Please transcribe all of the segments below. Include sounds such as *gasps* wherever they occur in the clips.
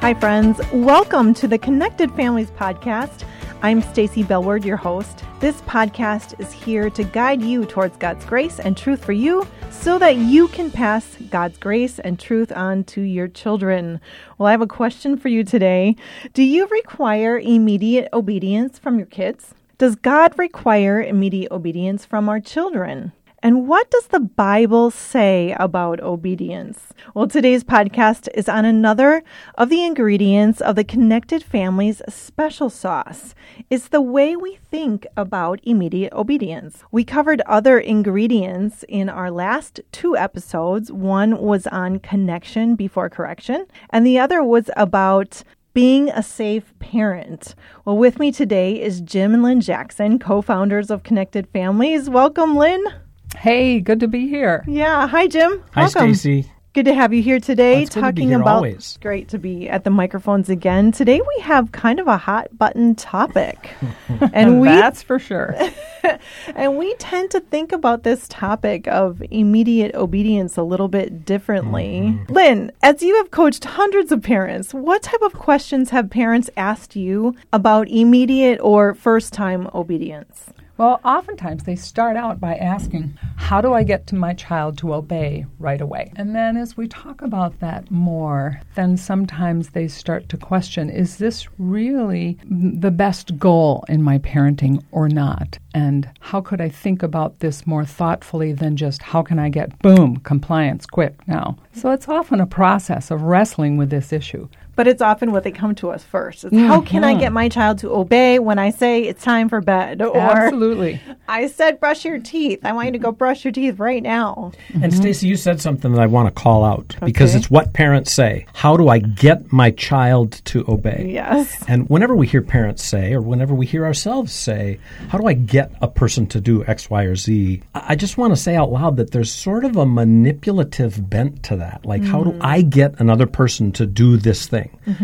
Hi, friends. Welcome to the Connected Families Podcast. I'm Stacy Bellward, your host. This podcast is here to guide you towards God's grace and truth for you so that you can pass God's grace and truth on to your children. Well, I have a question for you today. Do you require immediate obedience from your kids? Does God require immediate obedience from our children? And what does the Bible say about obedience? Well, today's podcast is on another of the ingredients of the Connected Families special sauce. It's the way we think about immediate obedience. We covered other ingredients in our last two episodes. One was on connection before correction, and the other was about being a safe parent. Well, with me today is Jim and Lynn Jackson, co founders of Connected Families. Welcome, Lynn. Hey, good to be here. Yeah. Hi, Jim. Hi, Welcome. Stacy. Good to have you here today Oh, it's good to be talking here about always. great to be at the microphones again. Today we have kind of a hot button topic. *laughs* and we That's for sure. *laughs* and we tend to think about this topic of immediate obedience a little bit differently. Mm-hmm. Lynn, as you have coached hundreds of parents, what type of questions have parents asked you about immediate or first time obedience? Well, oftentimes they start out by asking, How do I get to my child to obey right away? And then as we talk about that more, then sometimes they start to question, Is this really the best goal in my parenting or not? And how could I think about this more thoughtfully than just how can I get boom, compliance quick now? So it's often a process of wrestling with this issue. But it's often what they come to us first. It's how can I get mm-hmm. my child to obey when I say it's time for bed? *laughs* Or Absolutely. *laughs* I said brush your teeth. I want you to go brush your teeth right now. And mm-hmm. Stacy, you said something that I want to call out because it's what parents say. How do I get my child to obey? Yes. And whenever we hear parents say, or whenever we hear ourselves say, how do I get a person to do X, Y, or Z? I I just want to say out loud that there's sort of a manipulative bent to that. Like, how do mm-hmm. I get another person to do this thing?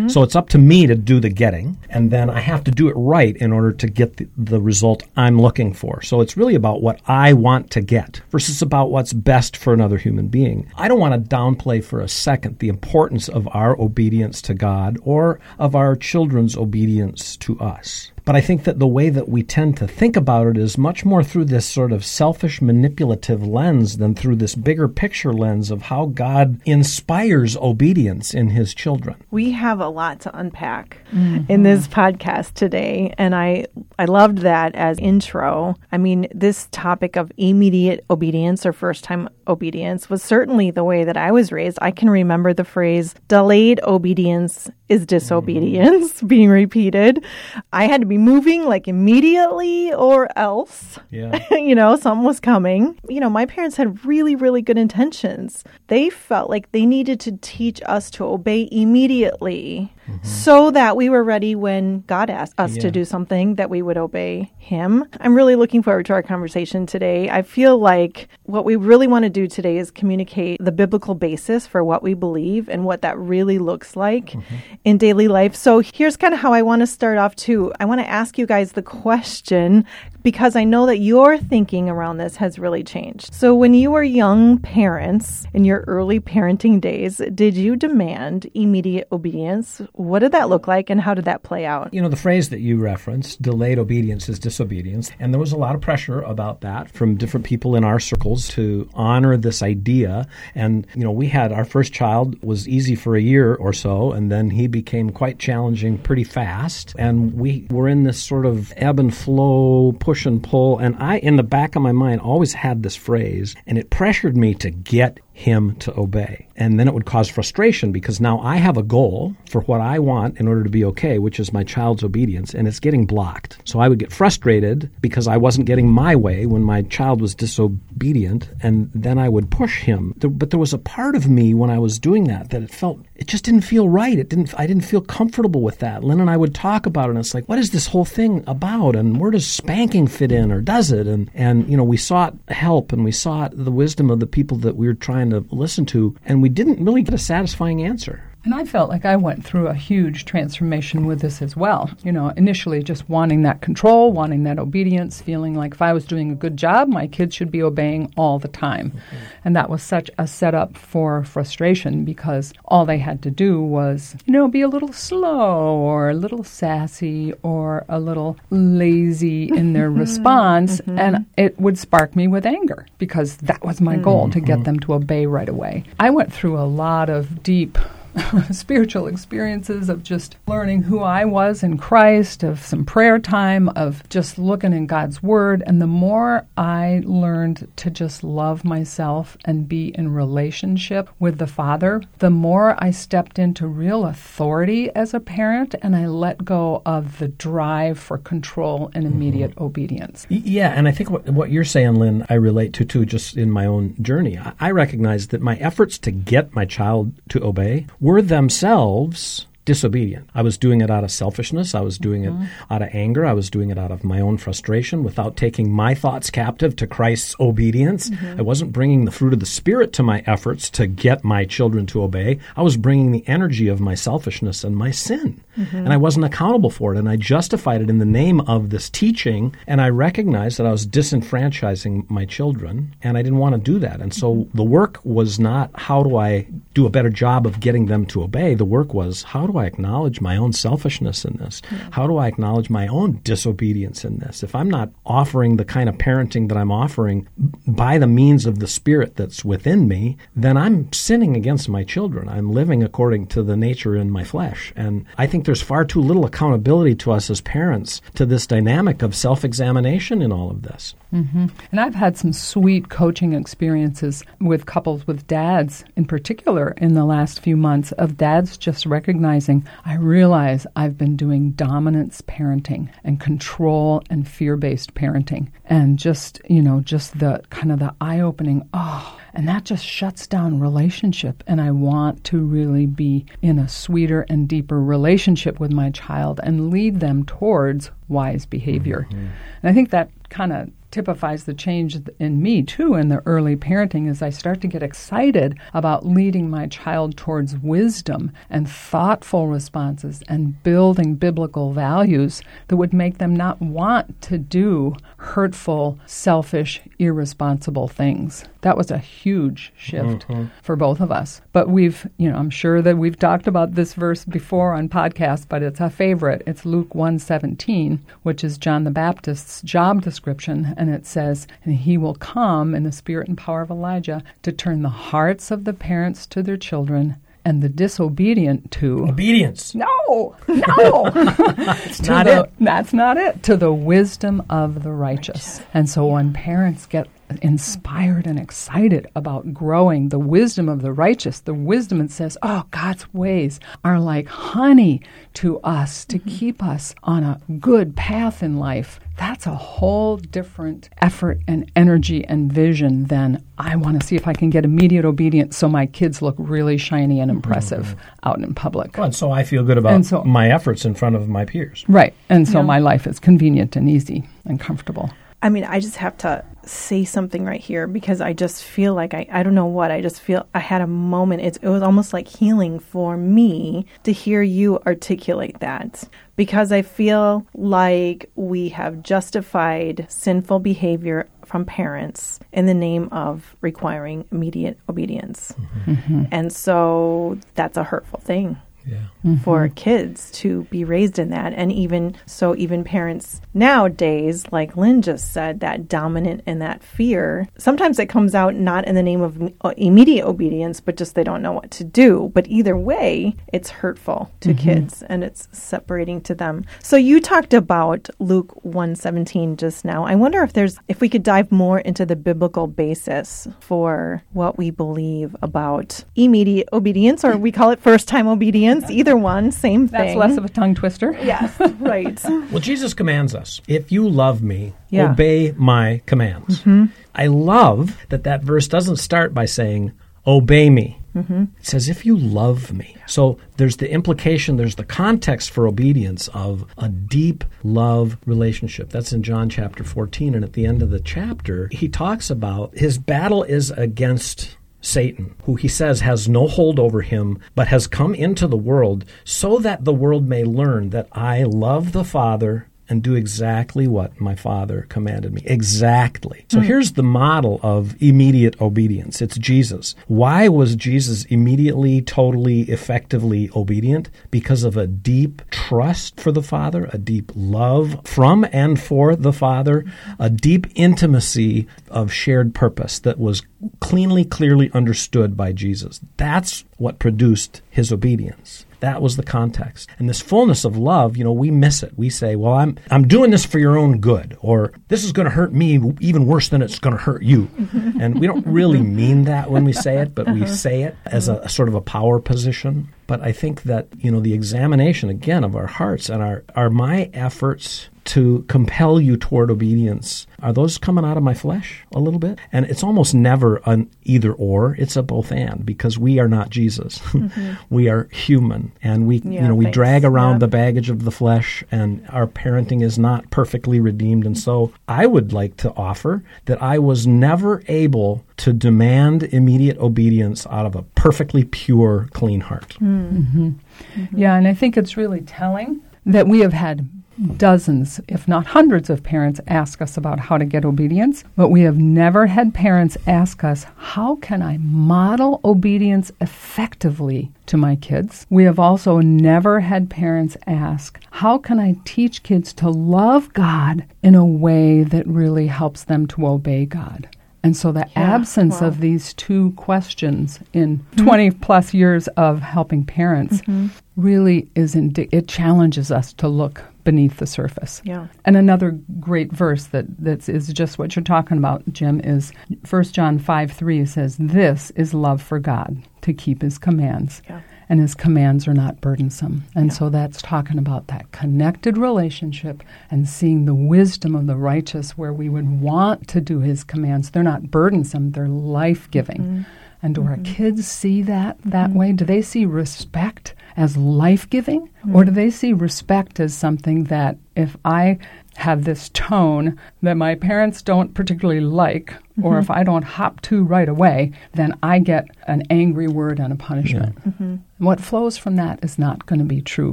So it's up to me to do the getting, and then I have to do it right in order to get the, the result I'm looking for. So it's really about what I want to get versus about what's best for another human being. I don't want to downplay for a second the importance of our obedience to God or of our children's obedience to us. But I think that the way that we tend to think about it is much more through this sort of selfish, manipulative lens than through this bigger picture lens of how God inspires obedience in His children. We have a lot to unpack mm-hmm. in this podcast today, and I I loved that as intro. I mean, this topic of immediate obedience or first time obedience was certainly the way that I was raised. I can remember the phrase delayed obedience is mm-hmm. disobedience *laughs* being repeated. I had to be moving like immediately or else. Yeah. *laughs* you know, something was coming. You know, my parents had really, really good intentions. They felt like they needed to teach us to obey immediately Mm-hmm. so that we were ready when God asked us to do something that we would obey Him. I'm really looking forward to our conversation today. I feel like what we really want to do today is communicate the biblical basis for what we believe and what that really looks like mm-hmm. in daily life. So here's kind of how I want to start off too. I want to ask you guys the question because I know that your thinking around this has really changed. So, when you were young parents in your early parenting days, did you demand immediate obedience? What did that look like and how did that play out? You know, the phrase that you referenced, delayed obedience is disobedience. And there was a lot of pressure about that from different people in our circles to honor this idea. And, you know, we had our first child was easy for a year or so, and then he became quite challenging pretty fast. And we were in this sort of ebb and flow, push and pull. And I, in the back of my mind, always had this phrase, and it pressured me to get him to obey. And then it would cause frustration because now I have a goal for what I want in order to be okay, which is my child's obedience, and it's getting blocked. So I would get frustrated because I wasn't getting my way when my child was disobedient, and then I would push him. But there was a part of me when I was doing that that it felt it just didn't feel right. It didn't I didn't feel comfortable with that. Lynn and I would talk about it and it's like, what is this whole thing about? And where does spanking fit in or does it? And and you know, we sought help and we sought the wisdom of the people that we were trying to listen to, and we didn't really get a satisfying answer. And I felt like I went through a huge transformation with this as well. You know, initially just wanting that control, wanting that obedience, feeling like if I was doing a good job, my kids should be obeying all the time. Mm-hmm. And that was such a setup for frustration because all they had to do was, you know, be a little slow or a little sassy or a little lazy in their response. Mm-hmm. And it would spark me with anger because that was my goal to get mm-hmm. them to obey right away. I went through a lot of deep *laughs* spiritual experiences of just learning who I was in Christ, of some prayer time, of just looking in God's Word. And the more I learned to just love myself and be in relationship with the Father, the more I stepped into real authority as a parent and I let go of the drive for control and immediate mm-hmm. obedience. Yeah, and I think what, what you're saying, Lynn, I relate to too, just in my own journey. I, I recognize that my efforts to get my child to obey were themselves disobedient. I was doing it out of selfishness. I was doing mm-hmm. it out of anger. I was doing it out of my own frustration without taking my thoughts captive to Christ's obedience. Mm-hmm. I wasn't bringing the fruit of the Spirit to my efforts to get my children to obey. I was bringing the energy of my selfishness and my sin. Mm-hmm. And I wasn't accountable for it. And I justified it in the name of this teaching. And I recognized that I was disenfranchising my children. And I didn't want to do that. And so mm-hmm. the work was not how do I do a better job of getting them to obey? The work was how do I acknowledge my own selfishness in this? Yeah. How do I acknowledge my own disobedience in this? If I'm not offering the kind of parenting that I'm offering by the means of the spirit that's within me, then I'm sinning against my children. I'm living according to the nature in my flesh. And I think there's far too little accountability to us as parents to this dynamic of self examination in all of this. Mm-hmm. And I've had some sweet coaching experiences with couples with dads in particular in the last few months of dads just recognizing I realize I've been doing dominance parenting and control and fear based parenting. And just, you know, just the kind of the eye opening, oh, and that just shuts down relationship. And I want to really be in a sweeter and deeper relationship with my child and lead them towards wise behavior. Mm-hmm. And I think that kind of typifies the change in me too in the early parenting as I start to get excited about leading my child towards wisdom and thoughtful responses and building biblical values that would make them not want to do hurtful, selfish, irresponsible things. That was a huge shift mm-hmm. for both of us. But we've, you know, I'm sure that we've talked about this verse before on podcasts, but it's a favorite. It's Luke 1:17, which is John the Baptist's job description, and it says, "And he will come in the spirit and power of Elijah to turn the hearts of the parents to their children and the disobedient to obedience. No, no, *laughs* that's not the, it. That's not it. To the wisdom of the righteous. And so when parents get inspired and excited about growing the wisdom of the righteous, the wisdom that says, oh, God's ways are like honey to us to mm-hmm. keep us on a good path in life. That's a whole different effort and energy and vision than I want to see if I can get immediate obedience so my kids look really shiny and impressive mm-hmm. out in public. Well, and so I feel good about so, my efforts in front of my peers. Right. And so yeah. my life is convenient and easy and comfortable. I mean, I just have to say something right here because I just feel like I, I don't know what. I just feel I had a moment. It's, it was almost like healing for me to hear you articulate that because I feel like we have justified sinful behavior from parents in the name of requiring immediate obedience. Mm-hmm. Mm-hmm. And so that's a hurtful thing yeah. mm-hmm. for kids to be raised in that. And even so, even parents nowadays, like Lynn just said, that dominant and that fear, sometimes it comes out not in the name of uh, immediate obedience, but just they don't know what to do. But either way, it's hurtful to mm-hmm. kids and it's separating to them. So you talked about Luke 117 just now. I wonder if there's, if we could dive more into the biblical basis for what we believe about immediate obedience, or we call it first time obedience Either one, same thing. That's less of a tongue twister. Yes, *laughs* right. well, Jesus commands us if you love me, yeah. obey my commands. Mm-hmm. I love that that verse doesn't start by saying, obey me. Mm-hmm. It says, if you love me. So there's the implication, there's the context for obedience of a deep love relationship. That's in John chapter 14. And at the end of the chapter, he talks about his battle is against Satan, who he says has no hold over him, but has come into the world so that the world may learn that I love the Father and do exactly what my father commanded me. Exactly. So mm. here's the model of immediate obedience. It's Jesus. Why was Jesus immediately, totally, effectively obedient? Because of a deep trust for the Father, a deep love from and for the Father, a deep intimacy of shared purpose that was cleanly, clearly understood by Jesus. That's what produced his obedience. That was the context. And this fullness of love, you know, we miss it. We say, well, I'm, I'm doing this for your own good, or this is going to hurt me even worse than it's going to hurt you. *laughs* and we don't really mean that when we say it, but we uh-huh. say it as a, a sort of a power position. But I think that, you know, the examination again of our hearts and our, are my efforts to compel you toward obedience, are those coming out of my flesh a little bit? And it's almost never an either or, it's a both and because we are not Jesus. *laughs* Mm-hmm. we are human and we yeah, you know we thanks. drag around yeah. the baggage of the flesh and our parenting is not perfectly redeemed and so I would like to offer that I was never able to demand immediate obedience out of a perfectly pure clean heart. Mm-hmm. Mm-hmm. Yeah, and I think it's really telling that we have had dozens, if not hundreds, of parents ask us about how to get obedience, but we have never had parents ask us, How can I model obedience effectively to my kids? We have also never had parents ask, How can I teach kids to love God in a way that really helps them to obey God? And so the yeah, absence wow. of these two questions in mm-hmm. 20 plus years of helping parents mm-hmm. really is indi- it challenges us to look beneath the surface. Yeah. And another great verse that that is just what you're talking about, Jim, is 1 John 5 3 says, This is love for God, to keep his commands. Yeah. And his commands are not burdensome. And yeah. so that's talking about that connected relationship and seeing the wisdom of the righteous where we would want to do his commands. They're not burdensome, they're life giving. Mm-hmm. And do mm-hmm. our kids see that that mm-hmm. way? Do they see respect as life giving? Mm-hmm. Or do they see respect as something that if I have this tone that my parents don't particularly like, mm-hmm. or if I don't hop to right away, then I get an angry word and a punishment. Yeah. Mm-hmm. What flows from that is not going to be true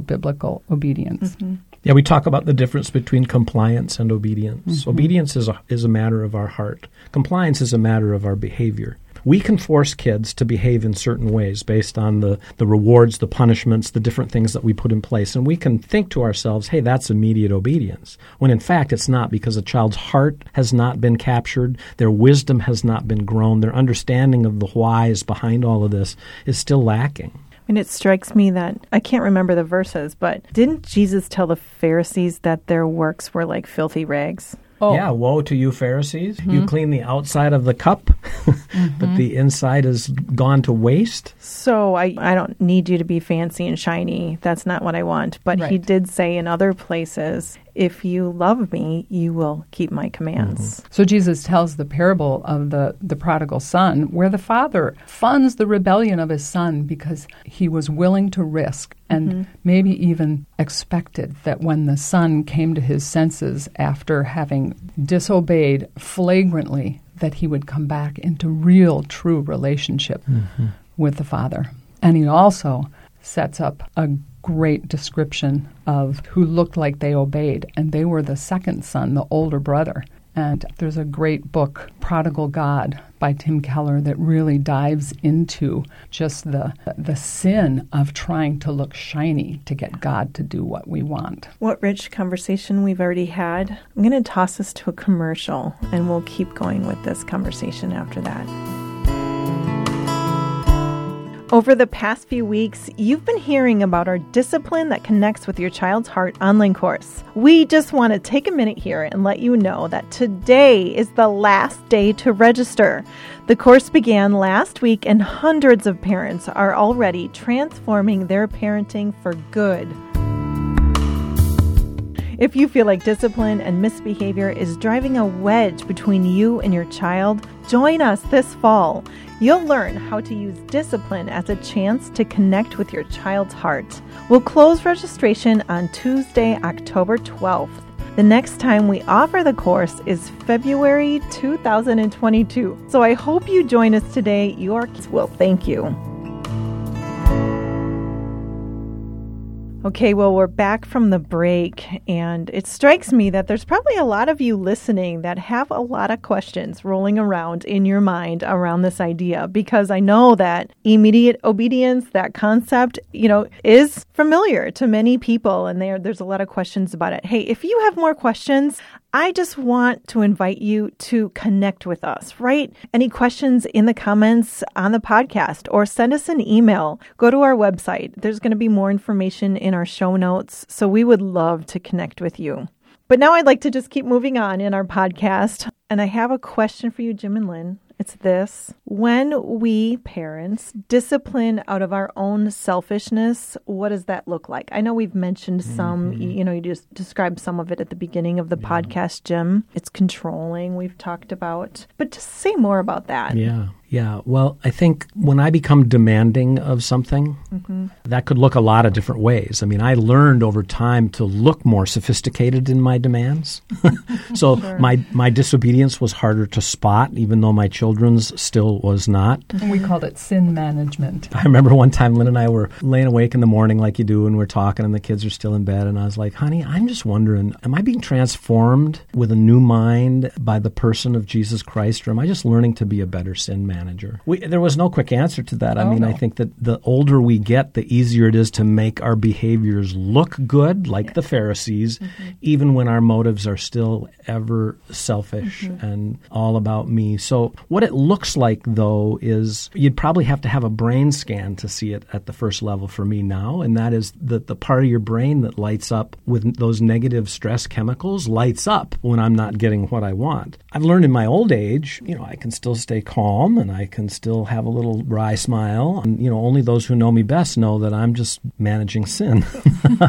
biblical obedience. Mm-hmm. Yeah, we talk about the difference between compliance and obedience. Mm-hmm. Obedience is a, is a matter of our heart. Compliance is a matter of our behavior we can force kids to behave in certain ways based on the, the rewards, the punishments, the different things that we put in place. And we can think to ourselves, hey, that's immediate obedience. When in fact, it's not because a child's heart has not been captured, their wisdom has not been grown, their understanding of the whys behind all of this is still lacking. I mean, it strikes me that I can't remember the verses, but didn't Jesus tell the Pharisees that their works were like filthy rags? Oh. Yeah, woe to you, Pharisees. Mm-hmm. You clean the outside of the cup, *laughs* mm-hmm. but the inside is gone to waste. So I, I don't need you to be fancy and shiny. That's not what I want. But right. he did say in other places, if you love me, you will keep my commands. Mm-hmm. So Jesus tells the parable of the, the prodigal son, where the father funds the rebellion of his son because he was willing to risk and mm-hmm. maybe even expected that when the son came to his senses after having disobeyed flagrantly, that he would come back into real, true relationship mm-hmm. with the father. And he also sets up a great description of who looked like they obeyed, and they were the second son, the older brother. And there's a great book, Prodigal God, by Tim Keller, that really dives into just the the sin of trying to look shiny to get God to do what we want. What rich conversation we've already had. I'm going to toss us to a commercial, and we'll keep going with this conversation after that. Over the past few weeks, you've been hearing about our Discipline That Connects with Your Child's Heart online course. We just want to take a minute here and let you know that today is the last day to register. The course began last week, and hundreds of parents are already transforming their parenting for good. If you feel like discipline and misbehavior is driving a wedge between you and your child, join us this fall. You'll learn how to use discipline as a chance to connect with your child's heart. We'll close registration on Tuesday, October 12th. The next time we offer the course is February 2022. So I hope you join us today. Your kids will thank you. Okay, well, we're back from the break, and it strikes me that there's probably a lot of you listening that have a lot of questions rolling around in your mind around this idea because I know that immediate obedience, that concept, you know, is familiar to many people, and there, there's a lot of questions about it. Hey, if you have more questions, I just want to invite you to connect with us, right? Any questions in the comments on the podcast or send us an email. Go to our website. There's going to be more information in our show notes. So we would love to connect with you. But now I'd like to just keep moving on in our podcast. And I have a question for you, Jim and Lynn. It's this when we parents discipline out of our own selfishness, what does that look like? I know we've mentioned some, mm-hmm. you know, you just described some of it at the beginning of the yeah. podcast, Jim. It's controlling, we've talked about. But just say more about that. Yeah. Yeah, well, I think when I become demanding of something, mm-hmm. that could look a lot of different ways. I mean, I learned over time to look more sophisticated in my demands. *laughs* so sure. my my disobedience was harder to spot, even though my children's still was not. And we called it sin management. I remember one time Lynn and I were laying awake in the morning, like you do, and we're talking, and the kids are still in bed, and I was like, "Honey, I'm just wondering, am I being transformed with a new mind by the person of Jesus Christ, or am I just learning to be a better sin man?" Manager? We, there was no quick answer to that. I oh, mean, no. I think that the older we get, the easier it is to make our behaviors look good, like yeah. the Pharisees, mm-hmm. even when our motives are still ever selfish mm-hmm. and all about me. So, what it looks like, though, is you'd probably have to have a brain scan to see it at the first level for me now, and that is that the part of your brain that lights up with those negative stress chemicals lights up when I'm not getting what I want. I've learned in my old age, you know, I can still stay calm and I can still have a little wry smile. And, you know, only those who know me best know that I'm just managing sin.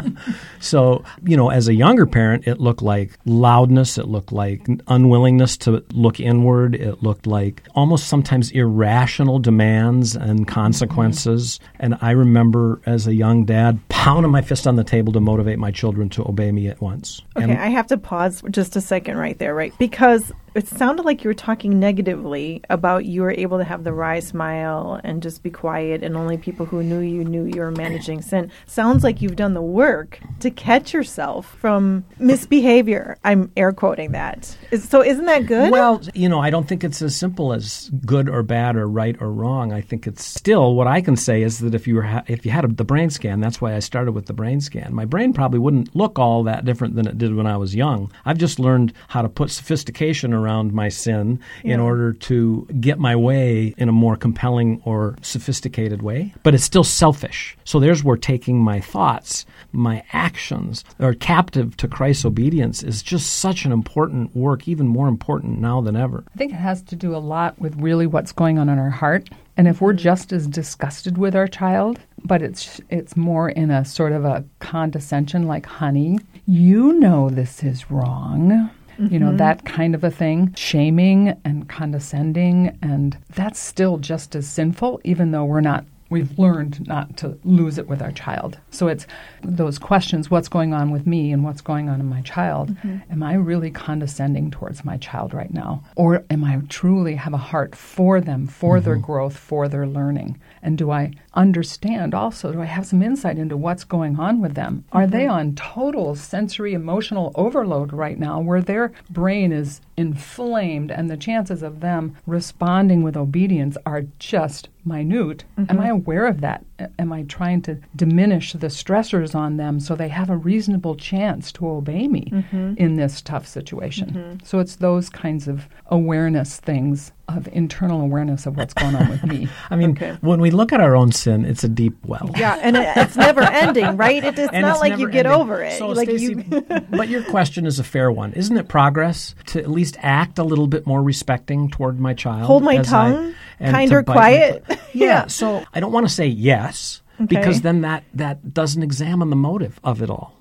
*laughs* so, you know, as a younger parent, it looked like loudness, it looked like unwillingness to look inward, it looked like almost sometimes irrational demands and consequences. Mm-hmm. And I remember as a young dad pounding my fist on the table to motivate my children to obey me at once. Okay, and I have to pause just a second right there, right? Because it sounded like you were talking negatively about you were able to have the wry smile and just be quiet, and only people who knew you knew you were managing sin. Sounds like you've done the work to catch yourself from misbehavior. I'm air quoting that. Is, so, isn't that good? Well, you know, I don't think it's as simple as good or bad or right or wrong. I think it's still what I can say is that if you were ha- if you had a, the brain scan, that's why I started with the brain scan. My brain probably wouldn't look all that different than it did when I was young. I've just learned how to put sophistication around around my sin yeah. in order to get my way in a more compelling or sophisticated way. But it's still selfish. So there's where taking my thoughts, my actions, are captive to Christ's obedience is just such an important work, even more important now than ever. I think it has to do a lot with really what's going on in our heart. And if we're just as disgusted with our child, but it's it's more in a sort of a condescension like honey, you know this is wrong mm-hmm. you know, mm-hmm. that kind of a thing. Shaming and condescending, and that's still just as sinful, even though we're not we've learned not to lose it with our child. So it's those questions what's going on with me and what's going on in my child? Mm-hmm. Am I really condescending towards my child right now? Or am I truly have a heart for them, for mm-hmm. their growth, for their learning? And do I understand also? Do I have some insight into what's going on with them? Are mm-hmm. they on total sensory emotional overload right now where their brain is inflamed and the chances of them responding with obedience are just minute? Mm-hmm. Am I aware of that? Am I trying to diminish the stressors on them so they have a reasonable chance to obey me mm-hmm. in this tough situation? Mm-hmm. So it's those kinds of awareness things of internal awareness of what's going on with me. *laughs* I mean, okay. when we look at our own sin, it's a deep well. Yeah, and it, it's never ending, right? It, it's not it's like you get ending. over it. So, like Stacy, you *laughs* but your question is a fair one. Isn't it progress to at least act a little bit more respecting toward my child? Hold my tongue, kinder, quiet. *laughs* yeah. yeah. So I don't want to say yes Okay. Because then that that doesn't examine the motive of it all.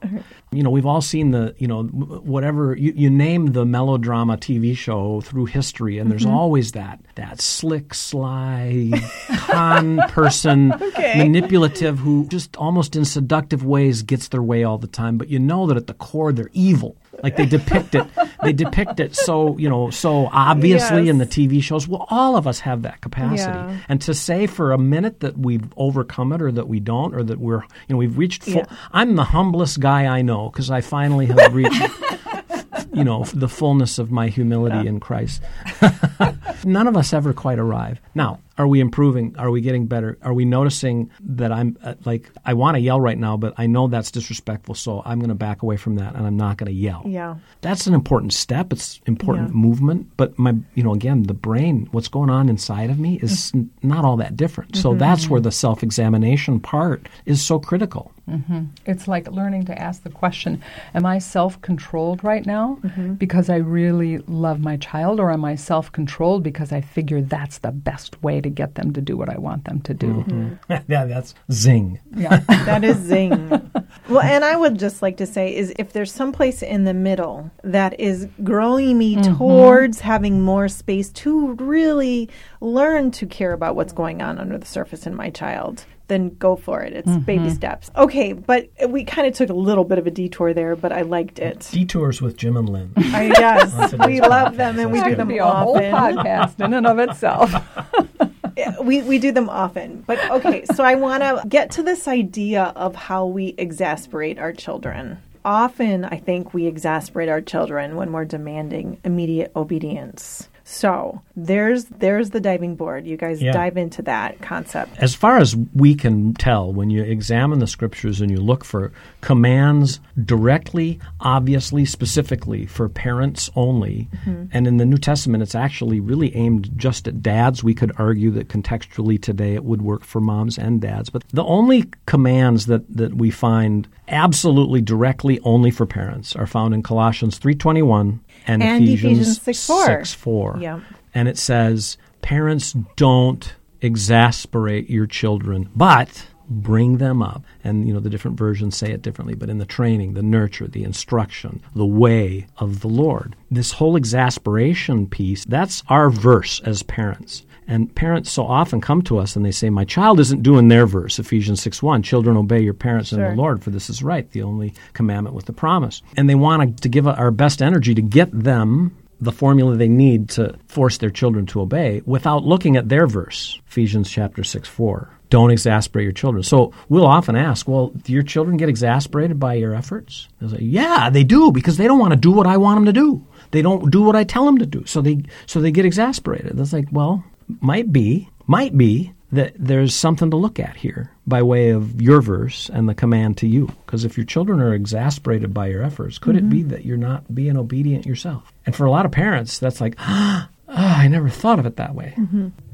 You know, we've all seen the you know whatever you, you name the melodrama TV show through history, and mm-hmm. there's always that that slick, sly con *laughs* person, okay. manipulative, who just almost in seductive ways gets their way all the time. But you know that at the core they're evil Like they depict it, they depict it so you know so obviously Yes. in the TV shows. Well, all of us have that capacity, Yeah. and to say for a minute that we've overcome it or that we don't or that we're you know we've reached. Full, Yeah. I'm the humblest guy I know because I finally have reached. *laughs* You know the fullness of my humility in Christ. *laughs* None of us ever quite arrive. Now, are we improving? Are we getting better? Are we noticing that I'm uh, like I want to yell right now, but I know that's disrespectful, so I'm going to back away from that and I'm not going to yell. Yeah. That's an important step. It's important Yeah. movement, but my you know again, the brain, what's going on inside of me is Mm-hmm. n- not all that different. So that's where the self-examination part is so critical. Mm-hmm. It's like learning to ask the question Am I self controlled right now mm-hmm. because I really love my child, or am I self controlled because I figure that's the best way to get them to do what I want them to do? Mm-hmm. *laughs* yeah, that's zing. Yeah. *laughs* That is zing. *laughs* well, and I would just like to say is if there's some place in the middle that is growing me towards having more space to really learn to care about what's going on under the surface in my child, then go for it. It's baby mm-hmm. steps. Okay, but we kind of took a little bit of a detour there, but I liked it. Detours with Jim and Lynn. I, yes, today's we love them and we do good. them be a whole podcast in and of itself. *laughs* We, we do them often. But okay, so I want to get to this idea of how we exasperate our children. Often, I think we exasperate our children when we're demanding immediate obedience. So there's there's the diving board. You guys Yeah. dive into that concept. As far as we can tell, when you examine the scriptures and you look for commands directly, obviously, specifically for parents only, mm-hmm. and in the New Testament, it's actually really aimed just at dads. We could argue that contextually today it would work for moms and dads. But the only commands that, that we find absolutely directly only for parents are found in Colossians 3.21 and, And Ephesians, Ephesians 6:4. 6.4 Yeah. and it says, Parents don't exasperate your children, but bring them up. And, you know, the different versions say it differently, but in the training, the nurture, the instruction, the way of the Lord. This whole exasperation piece, that's our verse as parents. And parents so often come to us and they say, My child isn't doing their verse, Ephesians 6 1. Children, obey your parents in Sure. the Lord, for this is right, the only commandment with the promise. And they want to give our best energy to get them the formula they need to force their children to obey without looking at their verse, Ephesians chapter 6 4. Don't exasperate your children. So we'll often ask, well, do your children get exasperated by your efforts? They'll say, yeah, they do because they don't want to do what I want them to do. They don't do what I tell them to do. So they, so they get exasperated. It's like, well, might be, might be that there's something to look at here by way of your verse and the command to you. Because if your children are exasperated by your efforts, could it be that you're not being obedient yourself? And for a lot of parents, that's like, *gasps* ah, I never thought of it that way.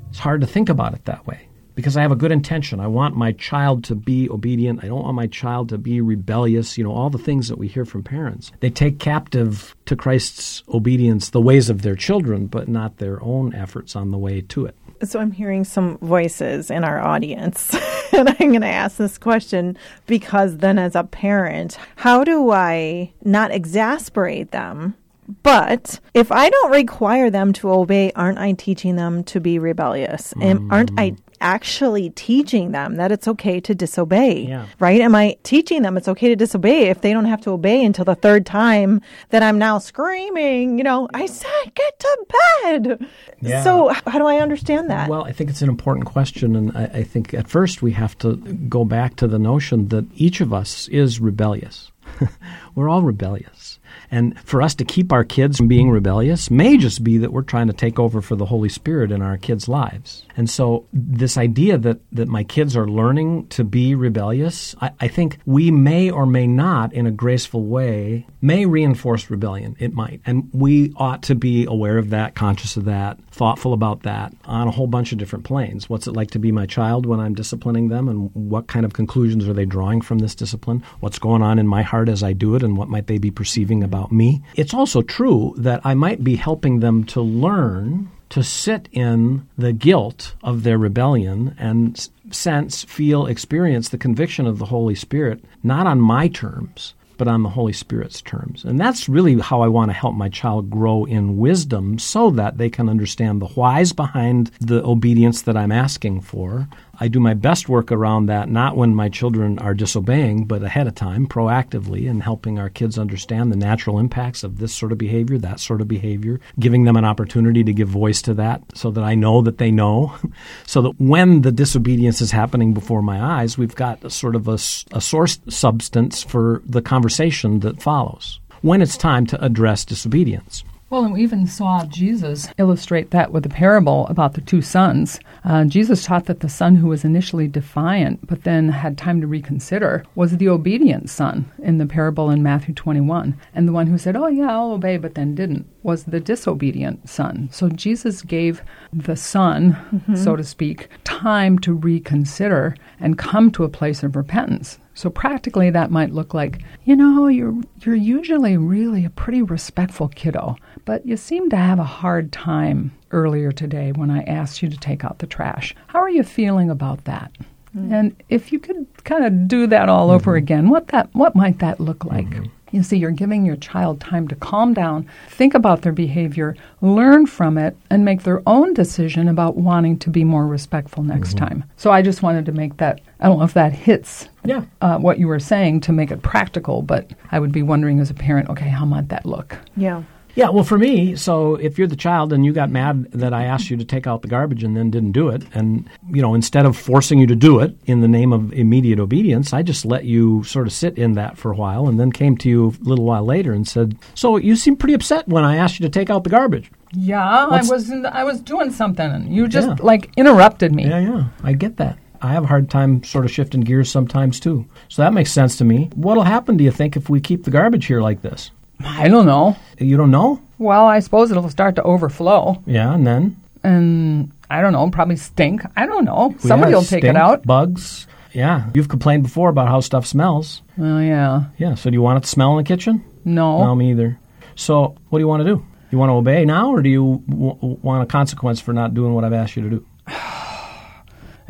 It's hard to think about it that way because I have a good intention. I want my child to be obedient. I don't want my child to be rebellious. You know, all the things that we hear from parents. They take captive to Christ's obedience the ways of their children, but not their own efforts on the way to it. So I'm hearing some voices in our audience, *laughs* and I'm going to ask this question because then, as a parent, how do I not exasperate them? But if I don't require them to obey, aren't I teaching them to be rebellious? And aren't mm. I actually teaching them that it's okay to disobey? Yeah. Right? Am I teaching them it's okay to disobey if they don't have to obey until the third time that I'm now screaming, you know, I said get to bed. Yeah. So how do I understand that? Well, I think it's an important question, and I, I think at first we have to go back to the notion that each of us is rebellious. *laughs* we're all rebellious. And for us to keep our kids from being rebellious may just be that we're trying to take over for the Holy Spirit in our kids' lives. And so, this idea that, that my kids are learning to be rebellious, I, I think we may or may not, in a graceful way, may reinforce rebellion. It might. And we ought to be aware of that, conscious of that, thoughtful about that on a whole bunch of different planes. What's it like to be my child when I'm disciplining them, and what kind of conclusions are they drawing from this discipline? What's going on in my heart as I do it, and what might they be perceiving about me? It's also true that I might be helping them to learn to sit in the guilt of their rebellion and sense, feel, experience the conviction of the Holy Spirit, not on my terms, but on the Holy Spirit's terms. And that's really how I want to help my child grow in wisdom so that they can understand the whys behind the obedience that I'm asking for. I do my best work around that, not when my children are disobeying, but ahead of time, proactively, and helping our kids understand the natural impacts of this sort of behavior, that sort of behavior, giving them an opportunity to give voice to that so that I know that they know. *laughs* so that when the disobedience is happening before my eyes, we've got a sort of a, a source substance for the conversation that follows when it's time to address disobedience. Well, and we even saw Jesus illustrate that with a parable about the two sons. Uh, Jesus taught that the son who was initially defiant but then had time to reconsider was the obedient son in the parable in Matthew 21. And the one who said, Oh, yeah, I'll obey, but then didn't was the disobedient son. So Jesus gave the son, mm-hmm. so to speak, time to reconsider and come to a place of repentance. So practically that might look like, you know, you're you're usually really a pretty respectful kiddo, but you seem to have a hard time earlier today when I asked you to take out the trash. How are you feeling about that? Mm-hmm. And if you could kind of do that all mm-hmm. over again, what that what might that look like? Mm-hmm. You see, you're giving your child time to calm down, think about their behavior, learn from it, and make their own decision about wanting to be more respectful next mm-hmm. time. So I just wanted to make that, I don't know if that hits yeah. Uh, what you were saying to make it practical, but I would be wondering as a parent, okay, how might that look? Yeah. Yeah, well, for me, so if you're the child and you got mad that I asked you to take out the garbage and then didn't do it, and, you know, instead of forcing you to do it in the name of immediate obedience, I just let you sort of sit in that for a while and then came to you a little while later and said, So you seem pretty upset when I asked you to take out the garbage. Yeah, What's, I was in the, I was doing something and you just yeah. like interrupted me. Yeah, yeah. I get that. I have a hard time sort of shifting gears sometimes too. So that makes sense to me. What'll happen, do you think, if we keep the garbage here like this? I don't know. You don't know? Well, I suppose it'll start to overflow. Yeah, and then? And I don't know, probably stink. I don't know. Somebody will take it out. Bugs. Yeah. You've complained before about how stuff smells. Well, yeah. Yeah. So do you want it to smell in the kitchen? No. No, me either. So what do you want to do? You want to obey now, or do you w- want a consequence for not doing what I've asked you to do?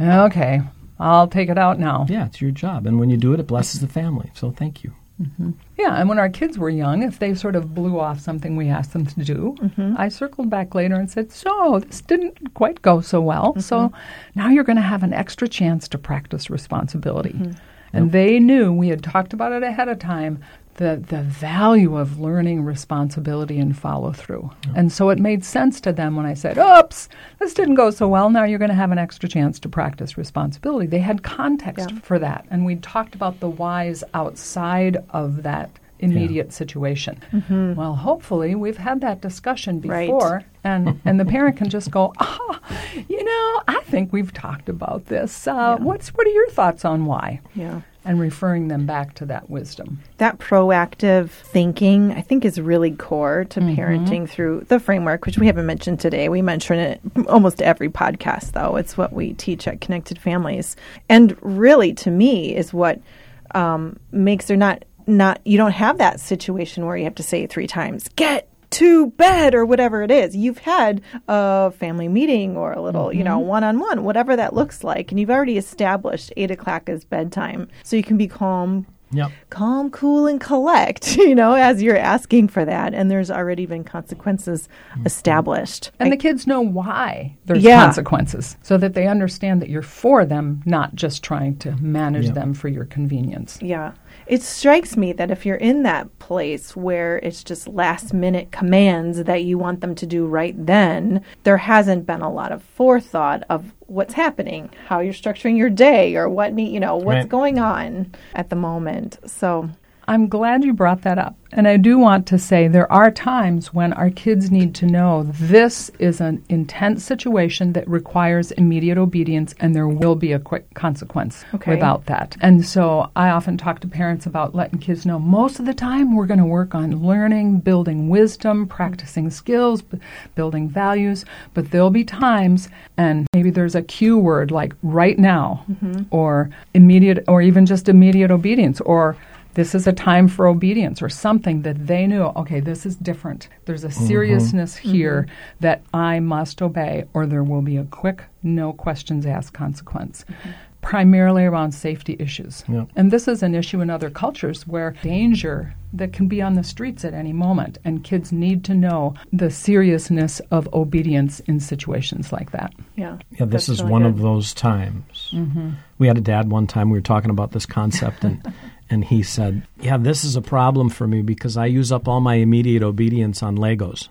Okay. I'll take it out now. Yeah, it's your job. And when you do it, it blesses the family. So thank you. Mm-hmm. Yeah, and when our kids were young, if they sort of blew off something we asked them to do, mm-hmm. I circled back later and said, So, this didn't quite go so well. Mm-hmm. So now you're going to have an extra chance to practice responsibility. Mm-hmm. And yep. they knew we had talked about it ahead of time the, the value of learning responsibility and follow through. Yeah. And so it made sense to them when I said, oops, this didn't go so well. Now you're going to have an extra chance to practice responsibility. They had context yeah. for that. And we talked about the whys outside of that immediate yeah. situation. Mm-hmm. Well, hopefully we've had that discussion before, right. and *laughs* and the parent can just go, ah, you know, I think we've talked about this. Uh, yeah. What's what are your thoughts on why? Yeah and referring them back to that wisdom. That proactive thinking, I think, is really core to mm-hmm. parenting through the framework, which we haven't mentioned today. We mention it almost every podcast, though. It's what we teach at Connected Families. And really, to me, is what um, makes there not not you don't have that situation where you have to say three times get to bed or whatever it is. You've had a family meeting or a little, mm-hmm. you know, one on one, whatever that looks like. And you've already established eight o'clock as bedtime. So you can be calm, Yep. calm, cool, and collect, *laughs* you know, as you're asking for that. And there's already been consequences mm-hmm. established. And I, the kids know why there's yeah. consequences so that they understand that you're for them, not just trying to manage yep. them for your convenience. Yeah. It strikes me that if you're in that place where it's just last minute commands that you want them to do right then, there hasn't been a lot of forethought of what's happening, how you're structuring your day, or what you know what's right. going on at the moment. So I'm glad you brought that up. And I do want to say there are times when our kids need to know this is an intense situation that requires immediate obedience and there will be a quick consequence okay. without that. And so I often talk to parents about letting kids know most of the time we're going to work on learning, building wisdom, practicing skills, b- building values, but there'll be times and maybe there's a cue word like right now mm-hmm. or immediate or even just immediate obedience or this is a time for obedience or something that they knew okay this is different there's a mm-hmm. seriousness mm-hmm. here mm-hmm. that i must obey or there will be a quick no questions asked consequence mm-hmm. primarily around safety issues. Yeah. And this is an issue in other cultures where danger that can be on the streets at any moment, and kids need to know the seriousness of obedience in situations like that. Yeah. Yeah, this is really one good. of those times. We had a dad one time, we were talking about this concept, and, *laughs* and he said, Yeah, this is a problem for me because I use up all my immediate obedience on Legos.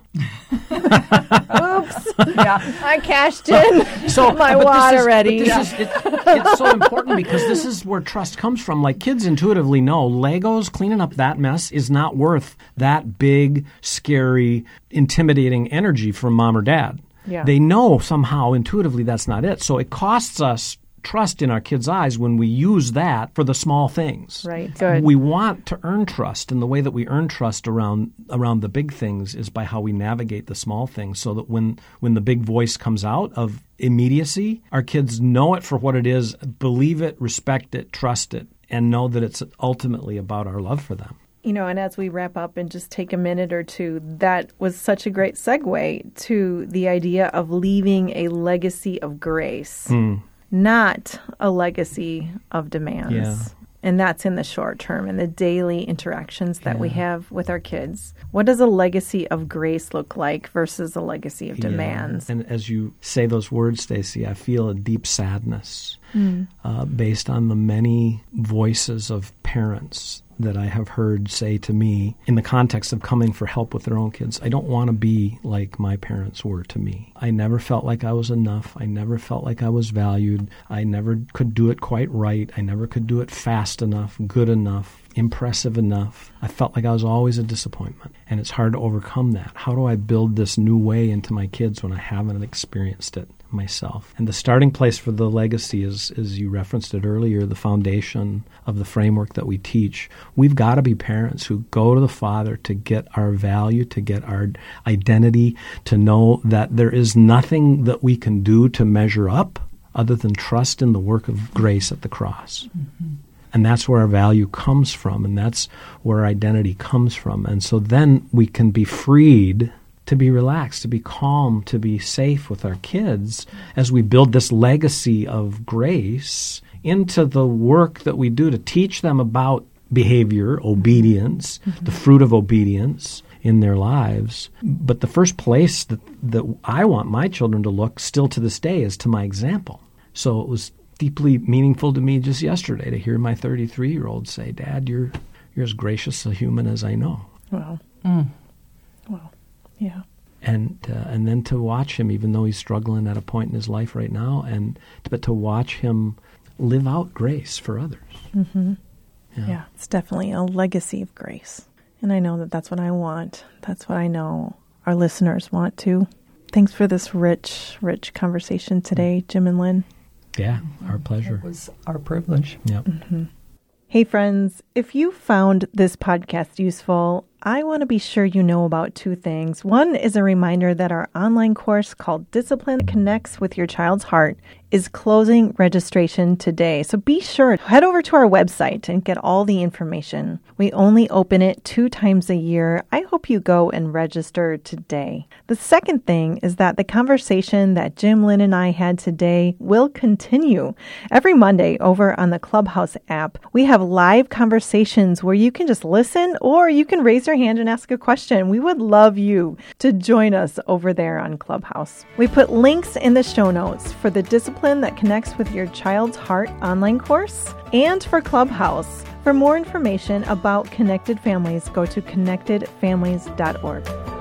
Oops. yeah. I cashed in *laughs* So my wad is- already. this is- it- it's so important because this is where trust comes from. Like kids intuitively know Legos cleaning up that mess is not worth that big, scary, intimidating energy from mom or dad. Yeah. They know somehow intuitively that's not it. So it costs us trust in our kids' eyes when we use that for the small things. Right. Good. We want to earn trust, and the way that we earn trust around around the big things is by how we navigate the small things. So that when when the big voice comes out of immediacy, our kids know it for what it is, believe it, respect it, trust it, and know that it's ultimately about our love for them. You know, and as we wrap up and just take a minute or two, that was such a great segue to the idea of leaving a legacy of grace, Hmm. Not a legacy of demands. Yeah. And that's in the short term and the daily interactions that we have with our kids. What does a legacy of grace look like versus a legacy of demands? Yeah. And as you say those words, Stacy, I feel a deep sadness Hmm. uh, based on the many voices of parents that I have heard say to me in the context of coming for help with their own kids, I don't want to be like my parents were to me. I never felt like I was enough. I never felt like I was valued. I never could do it quite right. I never could do it fast enough, good enough, impressive enough. I felt like I was always a disappointment. And it's hard to overcome that. How do I build this new way into my kids when I haven't experienced it? myself. And the starting place for the legacy is, as you referenced it earlier, the foundation of the framework that we teach. We've got to be parents who go to the Father to get our value, to get our identity, to know that there is nothing that we can do to measure up other than trust in the work of grace at the cross. Mm-hmm. And that's where our value comes from, and that's where our identity comes from. And so then we can be freed to be relaxed, to be calm, to be safe with our kids as we build this legacy of grace into the work that we do to teach them about behavior, obedience, the mm-hmm. fruit of obedience in their lives. But the first place that, that I want my children to look still to this day is to my example. So it was deeply meaningful to me just yesterday to hear my 33 year old say, Dad, you're, you're as gracious a human as I know. Wow. Wow. Yeah. and uh, and then to watch him, even though he's struggling at a point in his life right now, and but to watch him live out grace for others. Mm-hmm. Yeah. Yeah, it's definitely a legacy of grace. And I know that that's what I want. That's what I know our listeners want too. Thanks for this rich, rich conversation today, Jim and Lynn. Yeah, our pleasure. It was our privilege. Yep. Mm-hmm. Hey, friends, if you found this podcast useful, I want to be sure you know about two things. One is a reminder that our online course called Discipline That Connects with Your Child's Heart is closing registration today. So be sure to head over to our website and get all the information. We only open it two times a year. I hope you go and register today. The second thing is that the conversation that Jim, Lynn, and I had today will continue. Every Monday over on the Clubhouse app, we have live conversations where you can just listen or you can raise your hand and ask a question. We would love you to join us over there on Clubhouse. We put links in the show notes for the discipline that connects with your child's heart online course and for Clubhouse. For more information about Connected Families, go to connectedfamilies.org.